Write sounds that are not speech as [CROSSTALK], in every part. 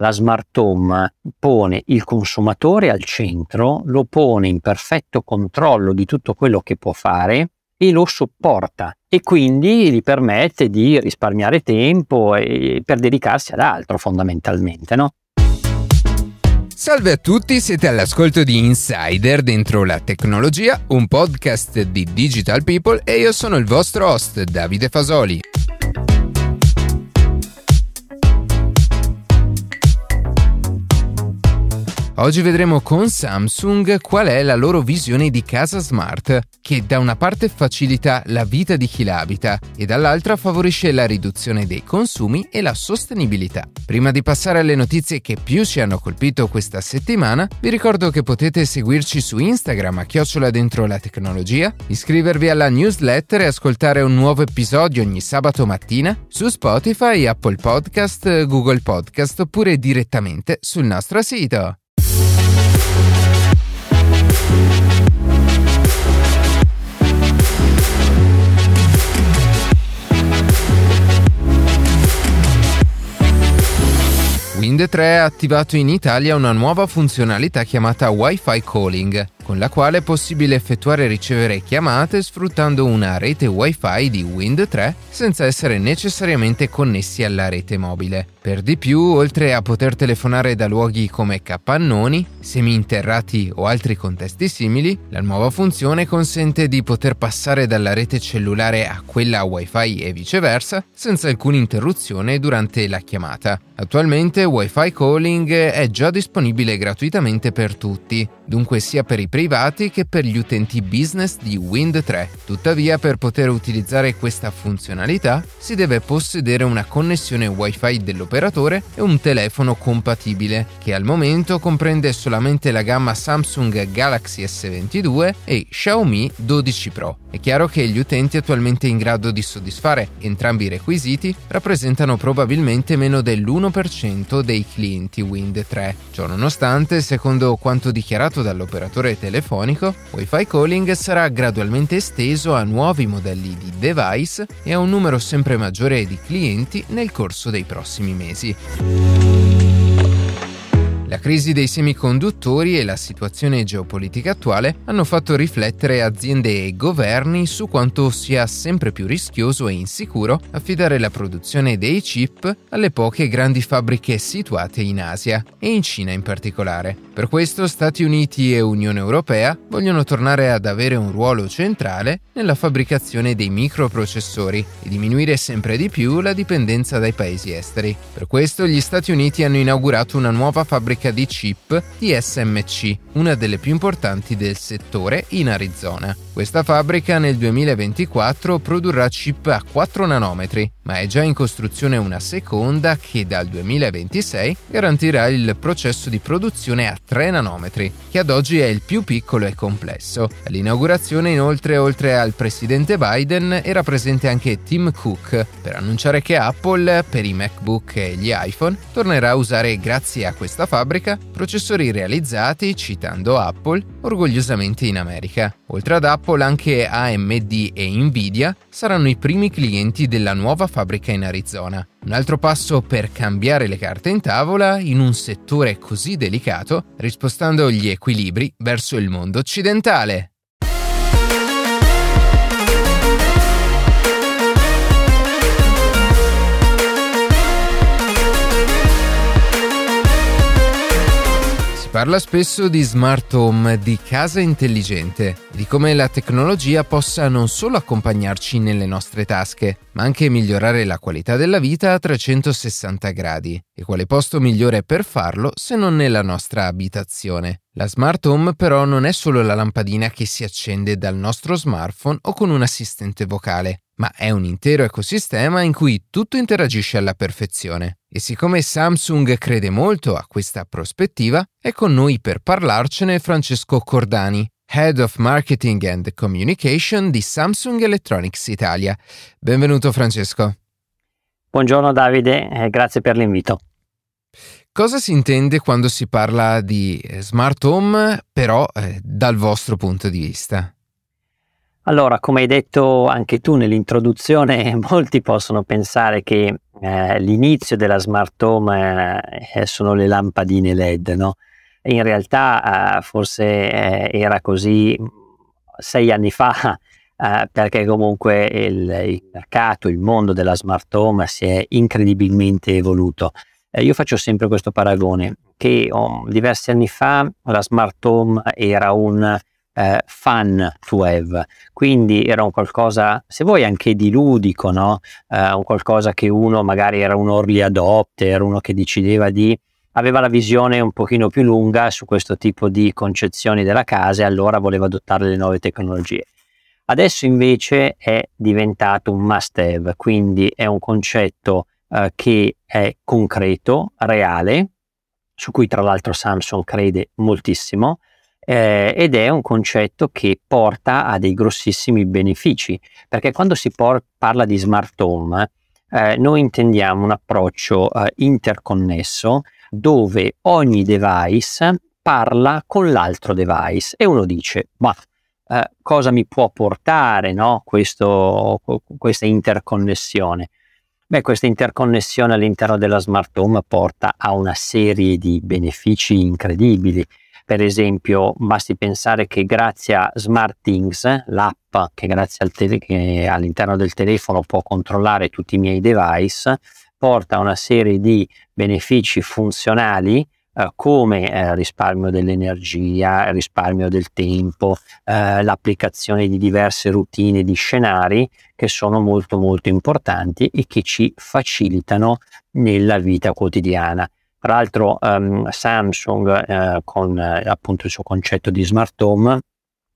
la smart home pone il consumatore al centro, lo pone in perfetto controllo di tutto quello che può fare e lo supporta e quindi gli permette di risparmiare tempo per dedicarsi ad altro fondamentalmente, no? Salve a tutti, siete all'ascolto di Insider dentro la tecnologia, un podcast di Digital People e io sono il vostro host Davide Fasoli. Oggi vedremo con Samsung qual è la loro visione di casa smart, che da una parte facilita la vita di chi la abita e dall'altra favorisce la riduzione dei consumi e la sostenibilità. Prima di passare alle notizie che più ci hanno colpito questa settimana, vi ricordo che potete seguirci su Instagram a chiocciola dentro la tecnologia, iscrivervi alla newsletter e ascoltare un nuovo episodio ogni sabato mattina su Spotify, Apple Podcast, Google Podcast oppure direttamente sul nostro sito. Wind 3 ha attivato in Italia una nuova funzionalità chiamata Wi-Fi Calling, con la quale è possibile effettuare e ricevere chiamate sfruttando una rete Wi-Fi di Wind 3 senza essere necessariamente connessi alla rete mobile. Per di più, oltre a poter telefonare da luoghi come capannoni, seminterrati o altri contesti simili, la nuova funzione consente di poter passare dalla rete cellulare a quella Wi-Fi e viceversa senza alcuna interruzione durante la chiamata. Attualmente Wi-Fi Calling è già disponibile gratuitamente per tutti, dunque sia per i privati che per gli utenti business di Wind 3. Tuttavia, per poter utilizzare questa funzionalità si deve possedere una connessione Wi-Fi dell'operatore e un telefono compatibile, che al momento comprende solamente la gamma Samsung Galaxy S22 e Xiaomi 12 Pro. È chiaro che gli utenti attualmente in grado di soddisfare entrambi i requisiti rappresentano probabilmente meno dell'1% dei clienti Wind 3. Ciò nonostante, secondo quanto dichiarato dall'operatore telefonico, Wi-Fi calling sarà gradualmente esteso a nuovi modelli di device e a un numero sempre maggiore di clienti nel corso dei prossimi mesi. La crisi dei semiconduttori e la situazione geopolitica attuale hanno fatto riflettere aziende e governi su quanto sia sempre più rischioso e insicuro affidare la produzione dei chip alle poche grandi fabbriche situate in Asia e in Cina in particolare. Per questo Stati Uniti e Unione Europea vogliono tornare ad avere un ruolo centrale nella fabbricazione dei microprocessori e diminuire sempre di più la dipendenza dai paesi esteri. Per questo gli Stati Uniti hanno inaugurato una nuova fabbrica fabbrica di chip di SMC, una delle più importanti del settore in Arizona. Questa fabbrica nel 2024 produrrà chip a 4 nanometri, ma è già in costruzione una seconda che dal 2026 garantirà il processo di produzione a 3 nanometri, che ad oggi è il più piccolo e complesso. All'inaugurazione inoltre, oltre al presidente Biden, era presente anche Tim Cook per annunciare che Apple, per i MacBook e gli iPhone, tornerà a usare grazie a questa fabbrica fabbrica processori realizzati, citando Apple, orgogliosamente in America. Oltre ad Apple anche AMD e Nvidia saranno i primi clienti della nuova fabbrica in Arizona. Un altro passo per cambiare le carte in tavola in un settore così delicato, rispostando gli equilibri verso il mondo occidentale. Parla spesso di smart home, di casa intelligente, di come la tecnologia possa non solo accompagnarci nelle nostre tasche, ma anche migliorare la qualità della vita a 360 gradi. E quale posto migliore per farlo se non nella nostra abitazione? La smart home però non è solo la lampadina che si accende dal nostro smartphone o con un assistente vocale, ma è un intero ecosistema in cui tutto interagisce alla perfezione. E siccome Samsung crede molto a questa prospettiva, è con noi per parlarcene Francesco Cordani, Head of Marketing and Communication di Samsung Electronics Italia. Benvenuto Francesco. Buongiorno Davide, eh, grazie per l'invito. Cosa si intende quando si parla di smart home, però eh, dal vostro punto di vista? Allora, come hai detto anche tu nell'introduzione, [LAUGHS] molti possono pensare che eh, l'inizio della smart home eh, sono le lampadine LED, no? In realtà eh, forse eh, era così sei anni fa, [LAUGHS] eh, perché comunque il, il, mercato, il mondo della smart home si è incredibilmente evoluto. Eh, io faccio sempre questo paragone, che oh, diversi anni fa la smart home era un eh, fun to have, quindi era un qualcosa, se vuoi anche di ludico, no? Eh, un qualcosa che uno magari era un early adopter, uno che decideva di aveva la visione un pochino più lunga su questo tipo di concezioni della casa e allora voleva adottare le nuove tecnologie. Adesso invece è diventato un must have, quindi è un concetto eh, che è concreto, reale, su cui tra l'altro Samsung crede moltissimo, eh, ed è un concetto che porta a dei grossissimi benefici, perché quando si por- parla di smart home, eh, noi intendiamo un approccio eh, interconnesso dove ogni device parla con l'altro device e uno dice, ma eh, cosa mi può portare no, questo, questa interconnessione? Beh, questa interconnessione all'interno della smart home porta a una serie di benefici incredibili. Per esempio, basti pensare che grazie a SmartThings, l'app che grazie al tele- che all'interno del telefono può controllare tutti i miei device, porta una serie di benefici funzionali eh, come eh, risparmio dell'energia, risparmio del tempo, eh, l'applicazione di diverse routine di scenari che sono molto molto importanti e che ci facilitano nella vita quotidiana. Tra l'altro um, Samsung eh, con eh, appunto il suo concetto di smart home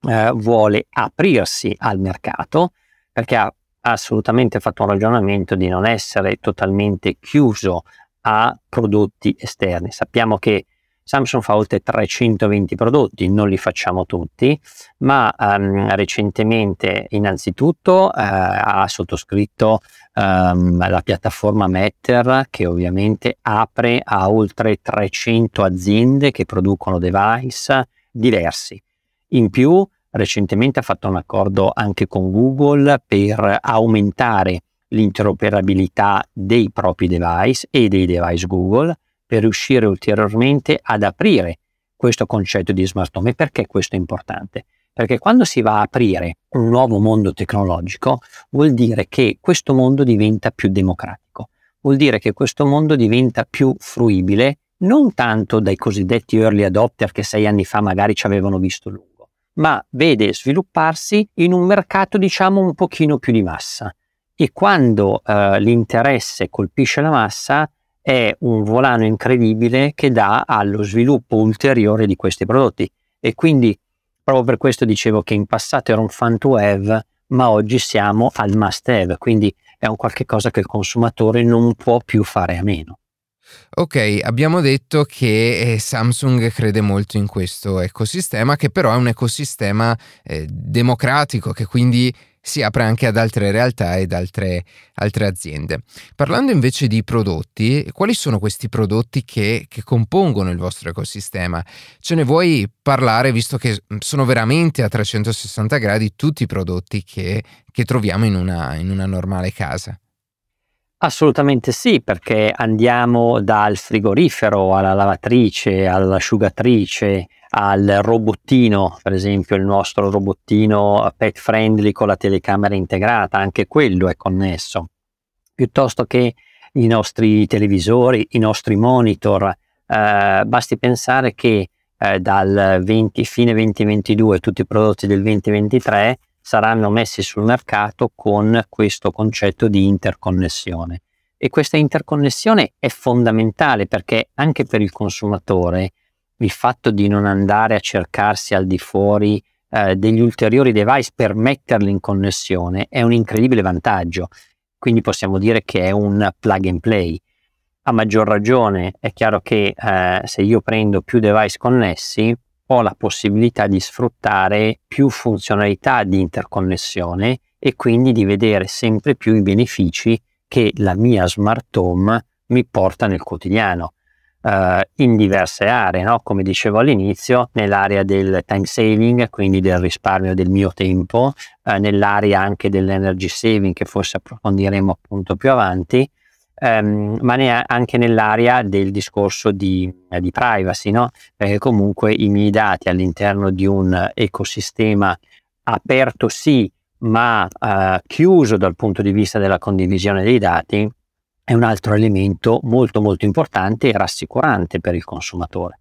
eh, vuole aprirsi al mercato perché ha assolutamente fatto un ragionamento di non essere totalmente chiuso a prodotti esterni. Sappiamo che Samsung fa oltre 320 prodotti, non li facciamo tutti, ma um, recentemente innanzitutto uh, ha sottoscritto um, la piattaforma Matter che ovviamente apre a oltre 300 aziende che producono device diversi. In più recentemente ha fatto un accordo anche con Google per aumentare l'interoperabilità dei propri device e dei device Google per riuscire ulteriormente ad aprire questo concetto di smart home. E perché questo è importante? Perché quando si va a aprire un nuovo mondo tecnologico vuol dire che questo mondo diventa più democratico, vuol dire che questo mondo diventa più fruibile non tanto dai cosiddetti early adopter che sei anni fa magari ci avevano visto lungo, ma vede svilupparsi in un mercato diciamo un pochino più di massa. E quando eh, l'interesse colpisce la massa, è un volano incredibile che dà allo sviluppo ulteriore di questi prodotti. E quindi proprio per questo dicevo che in passato era un fun to have, ma oggi siamo al must have, quindi è un qualche cosa che il consumatore non può più fare a meno. Ok, abbiamo detto che eh, Samsung crede molto in questo ecosistema, che però è un ecosistema eh, democratico, che quindi si apre anche ad altre realtà ed altre, altre aziende. Parlando invece di prodotti, quali sono questi prodotti che, che, compongono il vostro ecosistema? Ce ne vuoi parlare visto che sono veramente a 360 gradi tutti i prodotti che, che troviamo in una, in una normale casa? Assolutamente sì, perché andiamo dal frigorifero alla lavatrice, all'asciugatrice, al robottino, per esempio il nostro robottino pet friendly con la telecamera integrata, anche quello è connesso, piuttosto che i nostri televisori, i nostri monitor. Eh, basti pensare che eh, dal 20, fine 2022 tutti i prodotti del 2023 saranno messi sul mercato con questo concetto di interconnessione. E questa interconnessione è fondamentale perché anche per il consumatore il fatto di non andare a cercarsi al di fuori eh, degli ulteriori device per metterli in connessione è un incredibile vantaggio. Quindi possiamo dire che è un plug and play. A maggior ragione è chiaro che eh, se io prendo più device connessi ho la possibilità di sfruttare più funzionalità di interconnessione e quindi di vedere sempre più i benefici che la mia smart home mi porta nel quotidiano eh, in diverse aree, no? come dicevo all'inizio, nell'area del time saving, quindi del risparmio del mio tempo, eh, nell'area anche dell'energy saving che forse approfondiremo appunto più avanti, ehm, ma ne anche nell'area del discorso di, eh, di privacy, no? perché comunque i miei dati all'interno di un ecosistema aperto sì, ma eh, chiuso dal punto di vista della condivisione dei dati, è un altro elemento molto molto importante e rassicurante per il consumatore.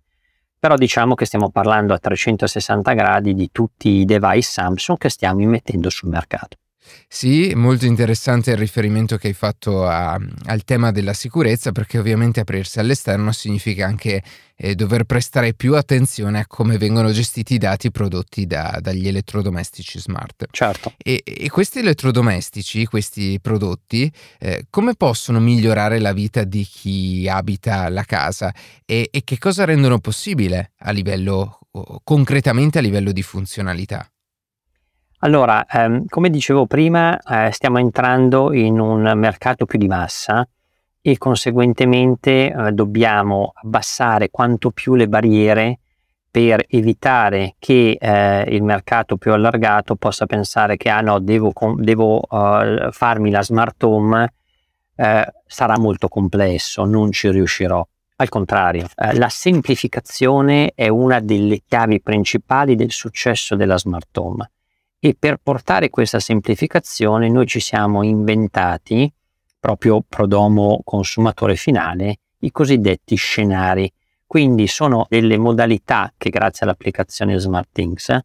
Però diciamo che stiamo parlando a 360 gradi di tutti i device Samsung che stiamo immettendo sul mercato. Sì, molto interessante il riferimento che hai fatto a, al tema della sicurezza, perché ovviamente aprirsi all'esterno significa anche eh, dover prestare più attenzione a come vengono gestiti i dati prodotti da, dagli elettrodomestici smart. Certo. E, e questi elettrodomestici, questi prodotti, eh, come possono migliorare la vita di chi abita la casa e, e che cosa rendono possibile a livello, concretamente a livello di funzionalità? Allora, ehm, come dicevo prima, eh, stiamo entrando in un mercato più di massa e conseguentemente eh, dobbiamo abbassare quanto più le barriere per evitare che eh, il mercato più allargato possa pensare che ah no, devo, devo uh, farmi la smart home, eh, sarà molto complesso, non ci riuscirò. Al contrario, eh, la semplificazione è una delle chiavi principali del successo della smart home e per portare questa semplificazione noi ci siamo inventati, proprio prodomo consumatore finale, i cosiddetti scenari. Quindi sono delle modalità che grazie all'applicazione SmartThings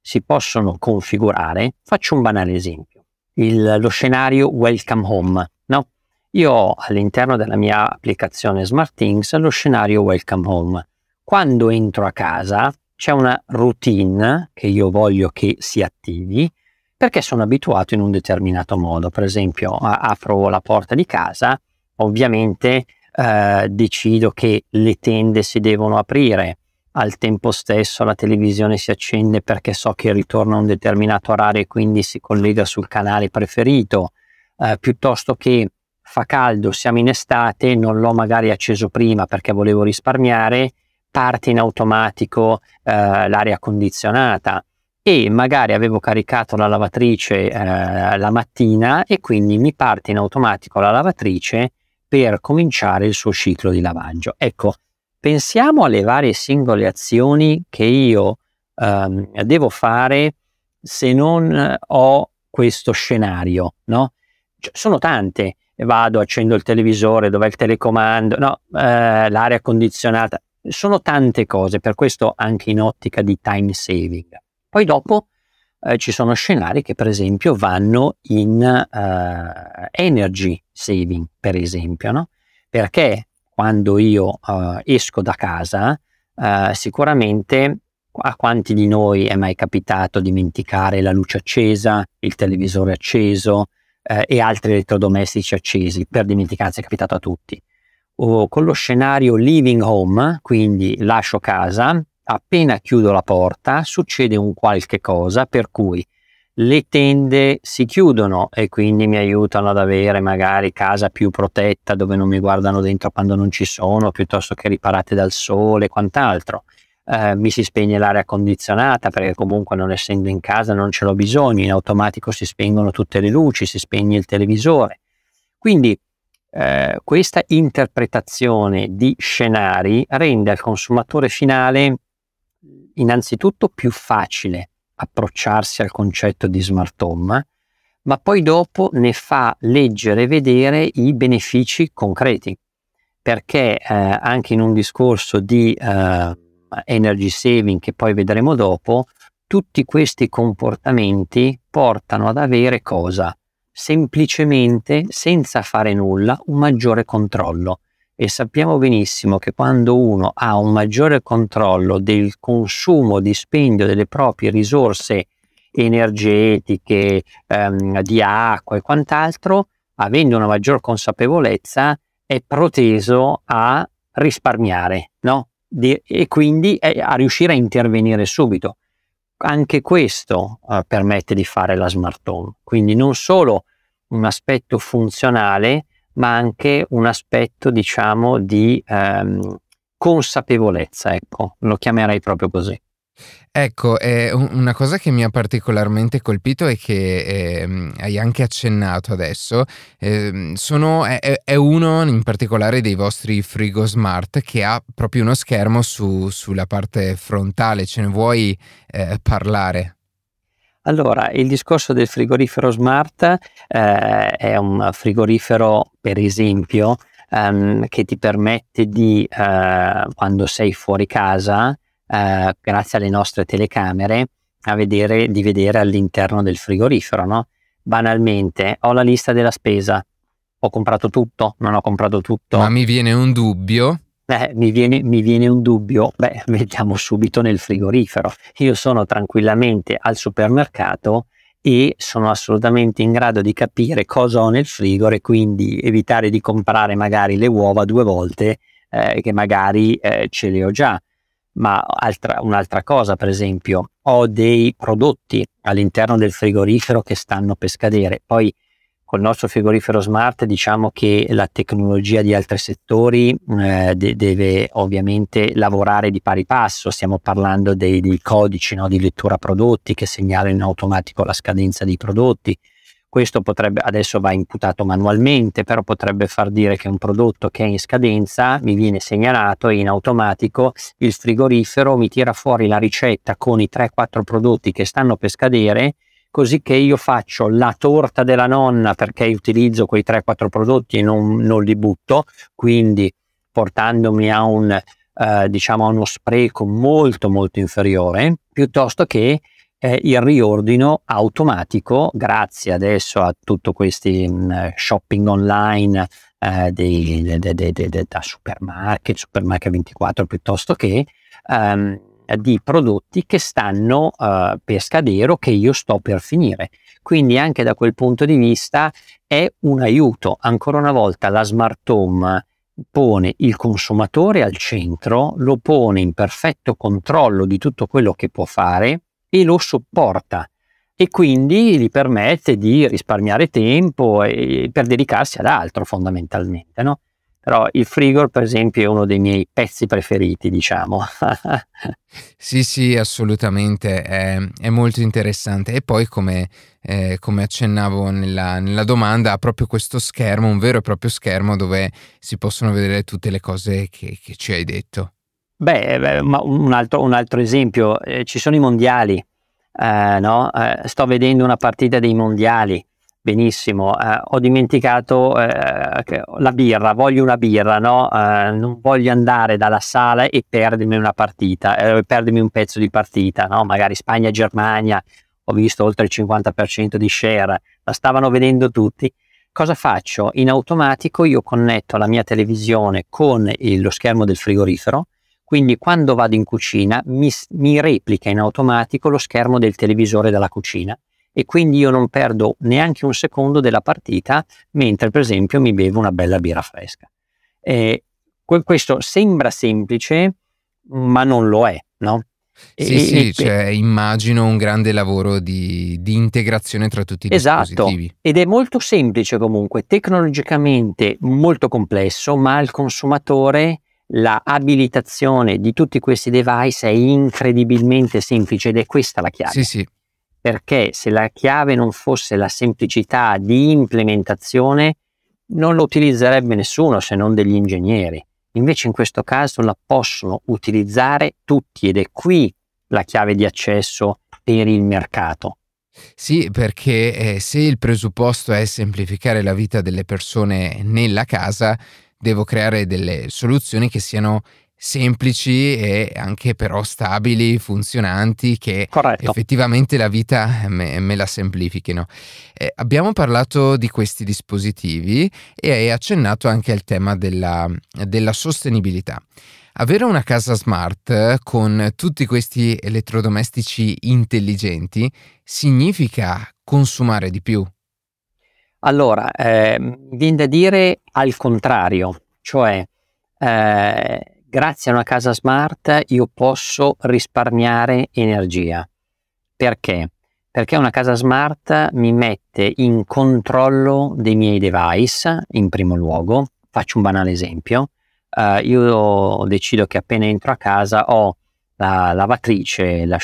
si possono configurare. Faccio un banale esempio. Il, lo scenario Welcome Home. No? Io ho all'interno della mia applicazione SmartThings lo scenario Welcome Home. Quando entro a casa c'è una routine che io voglio che si attivi perché sono abituato in un determinato modo. Per esempio, apro la porta di casa, ovviamente eh, decido che le tende si devono aprire, al tempo stesso la televisione si accende perché so che ritorna a un determinato orario e quindi si collega sul canale preferito, eh, piuttosto che fa caldo, siamo in estate, non l'ho magari acceso prima perché volevo risparmiare, parte in automatico eh, l'aria condizionata e magari avevo caricato la lavatrice eh, la mattina e quindi mi parte in automatico la lavatrice per cominciare il suo ciclo di lavaggio. Ecco, pensiamo alle varie singole azioni che io ehm, devo fare se non ho questo scenario, no? Cioè, sono tante, vado, accendo il televisore, dov'è il telecomando, no, eh, l'aria condizionata, sono tante cose, per questo anche in ottica di time saving. Poi dopo eh, ci sono scenari che per esempio vanno in eh, energy saving, per esempio, no? perché quando io eh, esco da casa eh, sicuramente a quanti di noi è mai capitato dimenticare la luce accesa, il televisore acceso eh, e altri elettrodomestici accesi, per dimenticanza è capitato a tutti con lo scenario living home, quindi lascio casa, appena chiudo la porta succede un qualche cosa per cui le tende si chiudono e quindi mi aiutano ad avere magari casa più protetta dove non mi guardano dentro quando non ci sono, piuttosto che riparate dal sole e quant'altro. Eh, mi si spegne l'aria condizionata perché comunque non essendo in casa non ce l'ho bisogno, in automatico si spengono tutte le luci, si spegne il televisore. Quindi eh, questa interpretazione di scenari rende al consumatore finale innanzitutto più facile approcciarsi al concetto di smart home, ma poi dopo ne fa leggere e vedere i benefici concreti, perché eh, anche in un discorso di eh, energy saving che poi vedremo dopo, tutti questi comportamenti portano ad avere cosa? Semplicemente, senza fare nulla, un maggiore controllo. E sappiamo benissimo che quando uno ha un maggiore controllo del consumo, dispendio delle proprie risorse energetiche, ehm, di acqua e quant'altro, avendo una maggior consapevolezza, è proteso a risparmiare, no? e quindi a riuscire a intervenire subito anche questo uh, permette di fare la smart home. Quindi non solo un aspetto funzionale, ma anche un aspetto, diciamo, di um, consapevolezza, ecco, lo chiamerei proprio così. Ecco, eh, una cosa che mi ha particolarmente colpito e che eh, hai anche accennato adesso, eh, sono, è, è, uno in particolare dei vostri frigo smart che ha proprio uno schermo su, sulla parte frontale, ce ne vuoi eh, parlare? Allora, il discorso del frigorifero smart eh, è un frigorifero, per esempio, ehm, che ti permette di, eh, quando sei fuori casa, eh, grazie alle nostre telecamere, vedere, di vedere all'interno del frigorifero. No? Banalmente, ho la lista della spesa, ho comprato tutto, non ho comprato tutto. Ma mi viene un dubbio. Eh, mi, viene, mi viene un dubbio, beh, vediamo subito nel frigorifero. Io sono tranquillamente al supermercato e sono assolutamente in grado di capire cosa ho nel frigo e quindi evitare di comprare magari le uova due volte eh, che magari eh, ce le ho già. Ma altra, un'altra cosa, per esempio, ho dei prodotti all'interno del frigorifero che stanno per scadere. Poi col nostro frigorifero smart diciamo che la tecnologia di altri settori eh, de- deve ovviamente lavorare di pari passo, stiamo parlando dei, dei codici no, di lettura prodotti che segnalano in automatico la scadenza dei prodotti. Questo potrebbe, adesso va imputato manualmente, però potrebbe far dire che un prodotto che è in scadenza mi viene segnalato e in automatico il frigorifero mi tira fuori la ricetta con i 3-4 prodotti che stanno per scadere così che io faccio la torta della nonna perché utilizzo quei 3-4 prodotti e non, non, li butto, quindi portandomi a un eh, diciamo a uno spreco molto molto inferiore, piuttosto che eh, il riordino automatico grazie adesso a tutto questi mh, mm, shopping online eh, dei, de, de, de, da supermarket, supermarket 24 piuttosto che um, di prodotti che stanno uh, per scadere o che io sto per finire. Quindi anche da quel punto di vista è un aiuto. Ancora una volta la smart home pone il consumatore al centro, lo pone in perfetto controllo di tutto quello che può fare e lo sopporta e quindi gli permette di risparmiare tempo e per dedicarsi ad altro fondamentalmente. No? Però il Frigor, per esempio, è uno dei miei pezzi preferiti, diciamo. [LAUGHS] sì, sì, assolutamente, è, è, molto interessante. E poi, come, eh, come accennavo nella, nella, domanda, ha proprio questo schermo, un vero e proprio schermo dove si possono vedere tutte le cose che, che ci hai detto. Beh, beh un, altro, un, altro, esempio, eh, ci sono i mondiali, eh, no? Eh, sto vedendo una partita dei mondiali Benissimo, eh, ho dimenticato eh, la birra, voglio una birra, no? Eh, non voglio andare dalla sala e perdermi una partita, eh, perdermi un pezzo di partita, no? Magari Spagna-Germania, ho visto oltre il 50% di share, la stavano vedendo tutti. Cosa faccio? In automatico io connetto la mia televisione con lo schermo del frigorifero, quindi quando vado in cucina mi, mi replica in automatico lo schermo del televisore della cucina e quindi io non perdo neanche un secondo della partita mentre per esempio mi bevo una bella birra fresca. E questo sembra semplice ma non lo è, no? Sì, e, sì, e, cioè, immagino un grande lavoro di, di, integrazione tra tutti i esatto, dispositivi. Ed è molto semplice comunque, tecnologicamente molto complesso, ma al consumatore la abilitazione di tutti questi device è incredibilmente semplice ed è questa la chiave. Sì, sì perché se la chiave non fosse la semplicità di implementazione, non lo utilizzerebbe nessuno se non degli ingegneri. Invece in questo caso la possono utilizzare tutti ed è qui la chiave di accesso per il mercato. Sì, perché eh, se il presupposto è semplificare la vita delle persone nella casa, devo creare delle soluzioni che siano semplici e anche però stabili, funzionanti, che Corretto. effettivamente la vita me, me la semplifichino. Eh, abbiamo parlato di questi dispositivi e hai accennato anche al tema della, della sostenibilità. Avere una casa smart con tutti questi elettrodomestici intelligenti significa consumare di più. Allora, eh, viene da dire al contrario, cioè eh, grazie a una casa smart io posso risparmiare energia. Perché? Perché una casa smart mi mette in controllo dei miei device, in primo luogo. Faccio un banale esempio. uh, io decido che appena entro a casa ho la lavatrice, la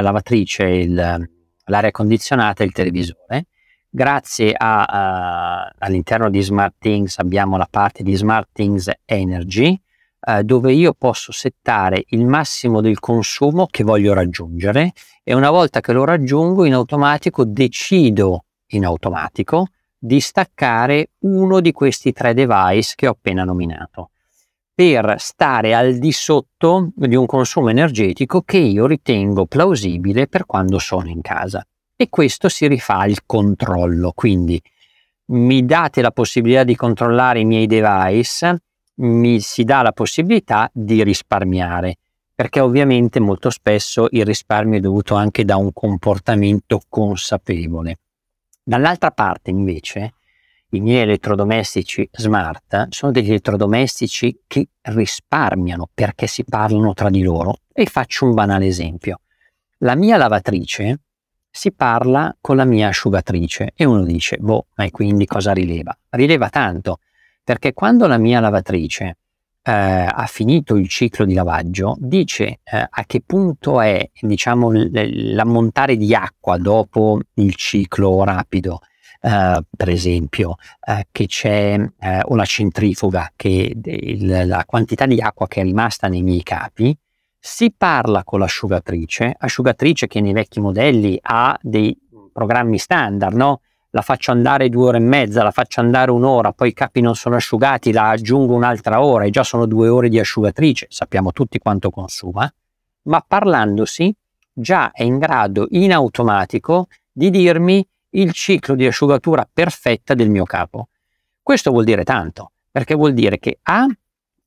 lavatrice, il, l'aria condizionata e il televisore. Grazie a, uh, all'interno di SmartThings abbiamo la parte di SmartThings Energy, uh, dove io posso settare il massimo del consumo che voglio raggiungere e una volta che lo raggiungo in automatico decido in automatico di staccare uno di questi tre device che ho appena nominato per stare al di sotto di un consumo energetico che io ritengo plausibile per quando sono in casa. E questo si rifà al controllo, quindi mi date la possibilità di controllare i miei device, mi si dà la possibilità di risparmiare, perché ovviamente molto spesso il risparmio è dovuto anche da un comportamento consapevole. Dall'altra parte invece i miei elettrodomestici smart sono degli elettrodomestici che risparmiano perché si parlano tra di loro. E faccio un banale esempio. La mia lavatrice si parla con la mia asciugatrice e uno dice, boh, ma quindi cosa rileva? Rileva tanto, perché quando la mia lavatrice eh, ha finito il ciclo di lavaggio, dice eh, a che punto è, diciamo, l'ammontare di acqua dopo il ciclo rapido, Uh, per esempio, uh, che c'è uh, una centrifuga, che il, la quantità di acqua che è rimasta nei miei capi, si parla con l'asciugatrice, asciugatrice che nei vecchi modelli ha dei programmi standard, no? La faccio andare due ore e mezza, la faccio andare un'ora, poi i capi non sono asciugati, la aggiungo un'altra ora e già sono due ore di asciugatrice, sappiamo tutti quanto consuma, ma parlandosi già è in grado in automatico di dirmi il ciclo di asciugatura perfetta del mio capo. Questo vuol dire tanto, perché vuol dire che A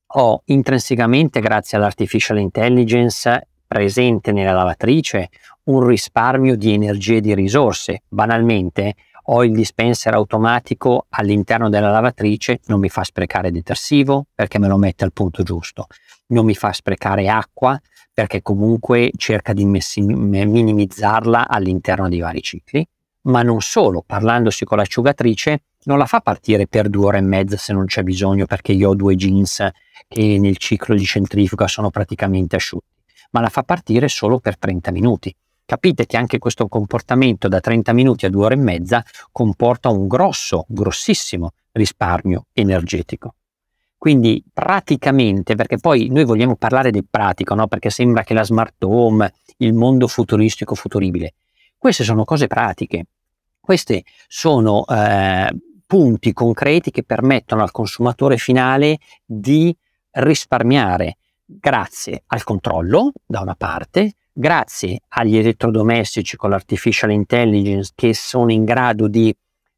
ho intrinsecamente, grazie all'artificial intelligence presente nella lavatrice, un risparmio di energie e di risorse. Banalmente, ho il dispenser automatico all'interno della lavatrice, non mi fa sprecare detersivo perché me lo mette al punto giusto, non mi fa sprecare acqua perché comunque cerca di minimizzarla all'interno dei vari cicli ma non solo, parlandosi con l'asciugatrice, non la fa partire per due ore e mezza se non c'è bisogno perché io ho due jeans che nel ciclo di centrifuga sono praticamente asciutti, ma la fa partire solo per 30 minuti. Capite che anche questo comportamento da 30 minuti a due ore e mezza comporta un grosso, grossissimo risparmio energetico. Quindi praticamente, perché poi noi vogliamo parlare del pratico, no? perché sembra che la smart home, il mondo futuristico futuribile, queste sono cose pratiche. Questi sono eh, punti concreti che permettono al consumatore finale di risparmiare grazie al controllo, da una parte, grazie agli elettrodomestici con l'artificial intelligence che sono in grado di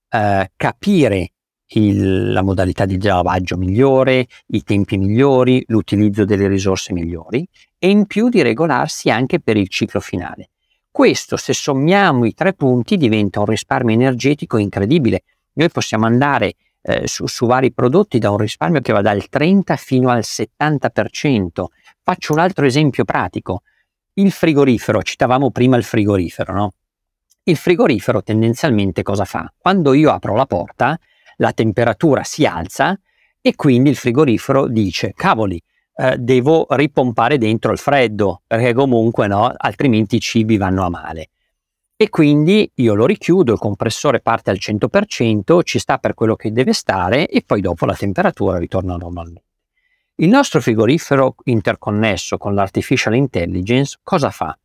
eh, capire il, la modalità di lavaggio migliore, i tempi migliori, l'utilizzo delle risorse migliori e in più di regolarsi anche per il ciclo finale. Questo, se sommiamo i tre punti, diventa un risparmio energetico incredibile. Noi possiamo andare eh, su, su, vari prodotti da un risparmio che va dal 30 fino al 70%. Faccio un altro esempio pratico. Il frigorifero, citavamo prima il frigorifero, no? Il frigorifero tendenzialmente cosa fa? Quando io apro la porta, la temperatura si alza e quindi il frigorifero dice, cavoli, eh, devo ripompare dentro il freddo, perché comunque no, altrimenti i cibi vanno a male. E quindi io lo richiudo, il compressore parte al 100%, ci sta per quello che deve stare e poi dopo la temperatura ritorna normalmente. Il nostro frigorifero interconnesso con l'artificial intelligence cosa fa?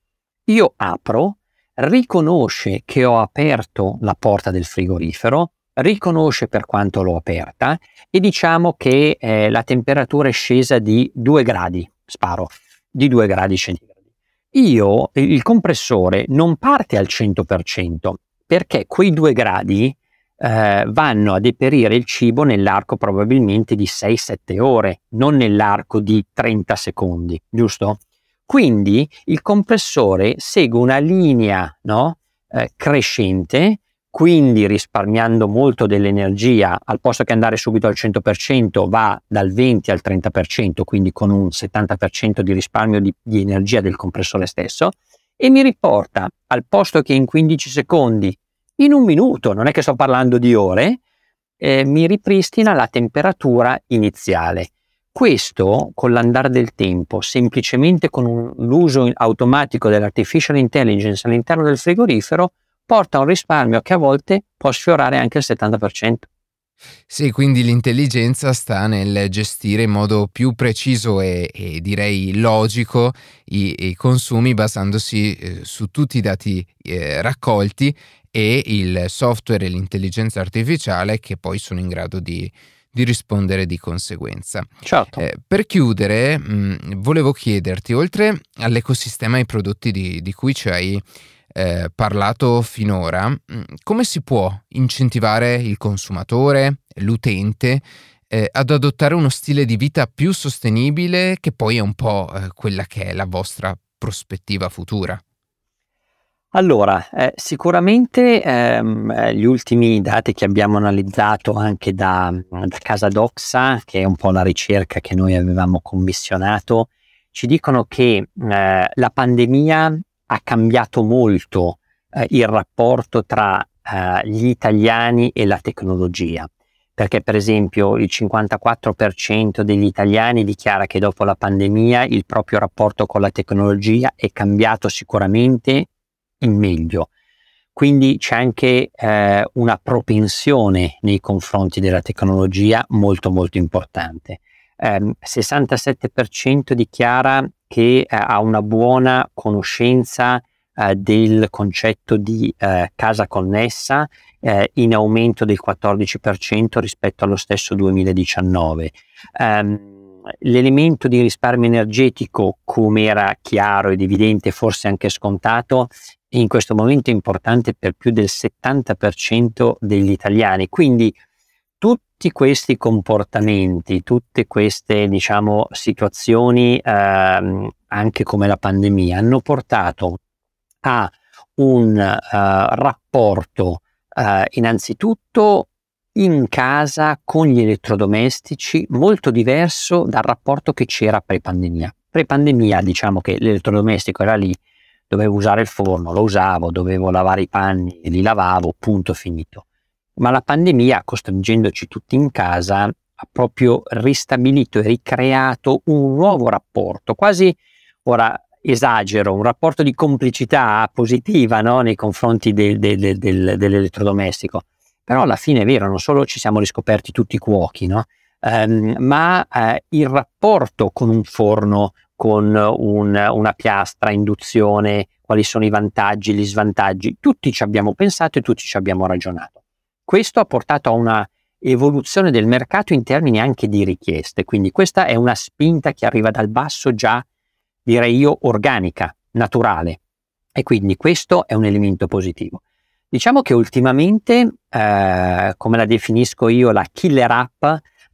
Io apro, riconosce che ho aperto la porta del frigorifero, riconosce per quanto l'ho aperta e diciamo che eh, la temperatura è scesa di 2 gradi, sparo, di 2 gradi centigradi. Io, il compressore non parte al 100% perché quei 2 gradi eh, vanno a deperire il cibo nell'arco probabilmente di 6-7 ore, non nell'arco di 30 secondi, giusto? Quindi il compressore segue una linea no? eh, crescente quindi risparmiando molto dell'energia, al posto che andare subito al 100% va dal 20 al 30%, quindi con un 70% di risparmio di, di energia del compressore stesso, e mi riporta al posto che in 15 secondi, in un minuto, non è che sto parlando di ore, eh, mi ripristina la temperatura iniziale. questo con l'andare del tempo, semplicemente con un, l'uso automatico dell'artificial intelligence all'interno del frigorifero, porta a un risparmio che a volte può sfiorare anche il 70%. Sì, quindi l'intelligenza sta nel gestire in modo più preciso e, e direi logico i, i consumi basandosi eh, su tutti i dati eh, raccolti e il software e l'intelligenza artificiale che poi sono in grado di, di rispondere di conseguenza. Certo. Eh, per chiudere, mh, volevo chiederti, oltre all'ecosistema e ai prodotti di, di cui ci hai eh, parlato finora, mh, come si può incentivare il consumatore, l'utente, eh, ad adottare uno stile di vita più sostenibile che poi è un po' eh, quella che è la vostra prospettiva futura? Allora, eh, sicuramente ehm, eh, gli ultimi dati che abbiamo analizzato anche da, da, Casa Doxa, che è un po' la ricerca che noi avevamo commissionato, ci dicono che eh, la pandemia ha cambiato molto eh, il rapporto tra eh, gli italiani e la tecnologia. Perché per esempio il 54% degli italiani dichiara che dopo la pandemia il proprio rapporto con la tecnologia è cambiato sicuramente in meglio. Quindi c'è anche eh, una propensione nei confronti della tecnologia molto molto importante. Eh, 67% dichiara che eh, ha una buona conoscenza eh, del concetto di eh, casa connessa eh, in aumento del 14% rispetto allo stesso 2019. Um, ehm, l'elemento di risparmio energetico, come era chiaro ed evidente, forse anche scontato, in questo momento importante per più del 70% degli italiani. Quindi tutti questi comportamenti, tutte queste diciamo, situazioni, ehm, anche come la pandemia, hanno portato a un uh, rapporto uh, innanzitutto in casa con gli elettrodomestici molto diverso dal rapporto che c'era pre-pandemia. Pre-pandemia diciamo che l'elettrodomestico era lì, dovevo usare il forno, lo usavo, dovevo lavare i panni, li lavavo, punto finito. Ma la pandemia, costringendoci tutti in casa, ha proprio ristabilito e ricreato un nuovo rapporto, quasi ora esagero, un rapporto di complicità positiva no? nei confronti del, del, del, dell'elettrodomestico. Però alla fine è vero, non solo ci siamo riscoperti tutti cuochi, no? um, ma uh, il rapporto con un forno, con un, una piastra, induzione, quali sono i vantaggi, gli svantaggi, tutti ci abbiamo pensato e tutti ci abbiamo ragionato. Questo ha portato a una evoluzione del mercato in termini anche di richieste, quindi questa è una spinta che arriva dal basso già, direi io, organica, naturale. E quindi questo è un elemento positivo. Diciamo che ultimamente, eh, come la definisco io, la killer app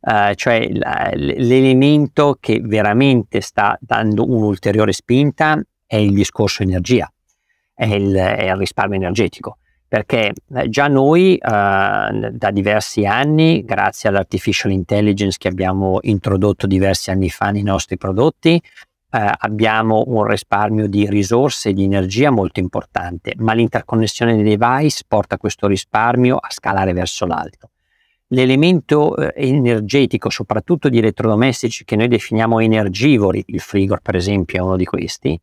Uh, cioè l'elemento che veramente sta dando un'ulteriore spinta è il discorso energia, è il, è il risparmio energetico, perché eh, già noi uh, da diversi anni, grazie all'artificial intelligence che abbiamo introdotto diversi anni fa nei nostri prodotti, Uh, abbiamo un risparmio di risorse e di energia molto importante, ma l'interconnessione dei device porta questo risparmio a scalare verso l'alto l'elemento eh, energetico, soprattutto di elettrodomestici che noi definiamo energivori, il frigo per esempio è uno di questi,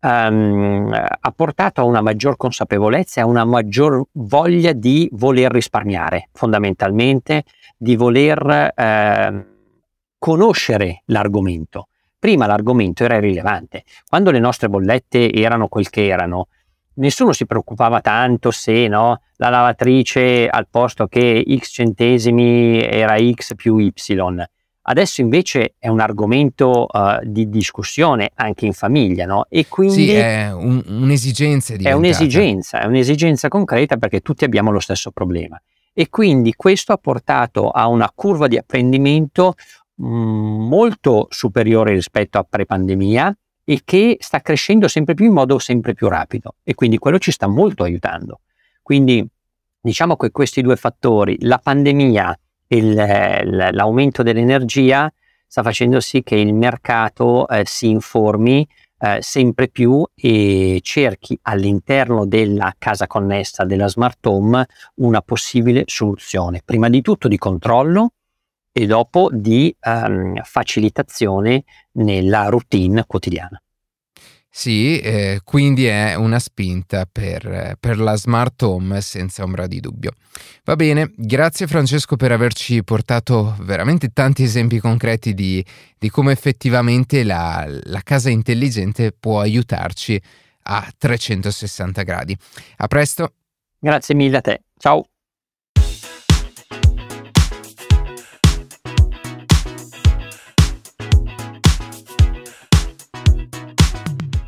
um, ha portato a una maggior consapevolezza e a una maggior voglia di voler risparmiare, fondamentalmente di voler eh, conoscere l'argomento. Prima l'argomento era irrilevante, quando le nostre bollette erano quel che erano, nessuno si preoccupava tanto se no, la lavatrice al posto che x centesimi era x più y. Adesso invece è un argomento uh, di discussione anche in famiglia, no? E quindi sì, è un, un'esigenza. È un'esigenza, è un'esigenza concreta perché tutti abbiamo lo stesso problema. E quindi questo ha portato a una curva di apprendimento mh, mm, molto superiore rispetto a pre-pandemia, e che sta crescendo sempre più in modo sempre più rapido e quindi quello ci sta molto aiutando. Quindi diciamo che questi due fattori, la pandemia e l'aumento dell'energia, sta facendo sì che il mercato eh, si informi eh, sempre più e cerchi all'interno della casa connessa della smart home una possibile soluzione, prima di tutto di controllo e dopo di um, facilitazione nella routine quotidiana. Sì, eh, quindi è una spinta per, per, la smart home senza ombra di dubbio. Va bene, grazie Francesco per averci portato veramente tanti esempi concreti di, di come effettivamente la, la casa intelligente può aiutarci a 360 gradi. A presto. Grazie mille a te. Ciao.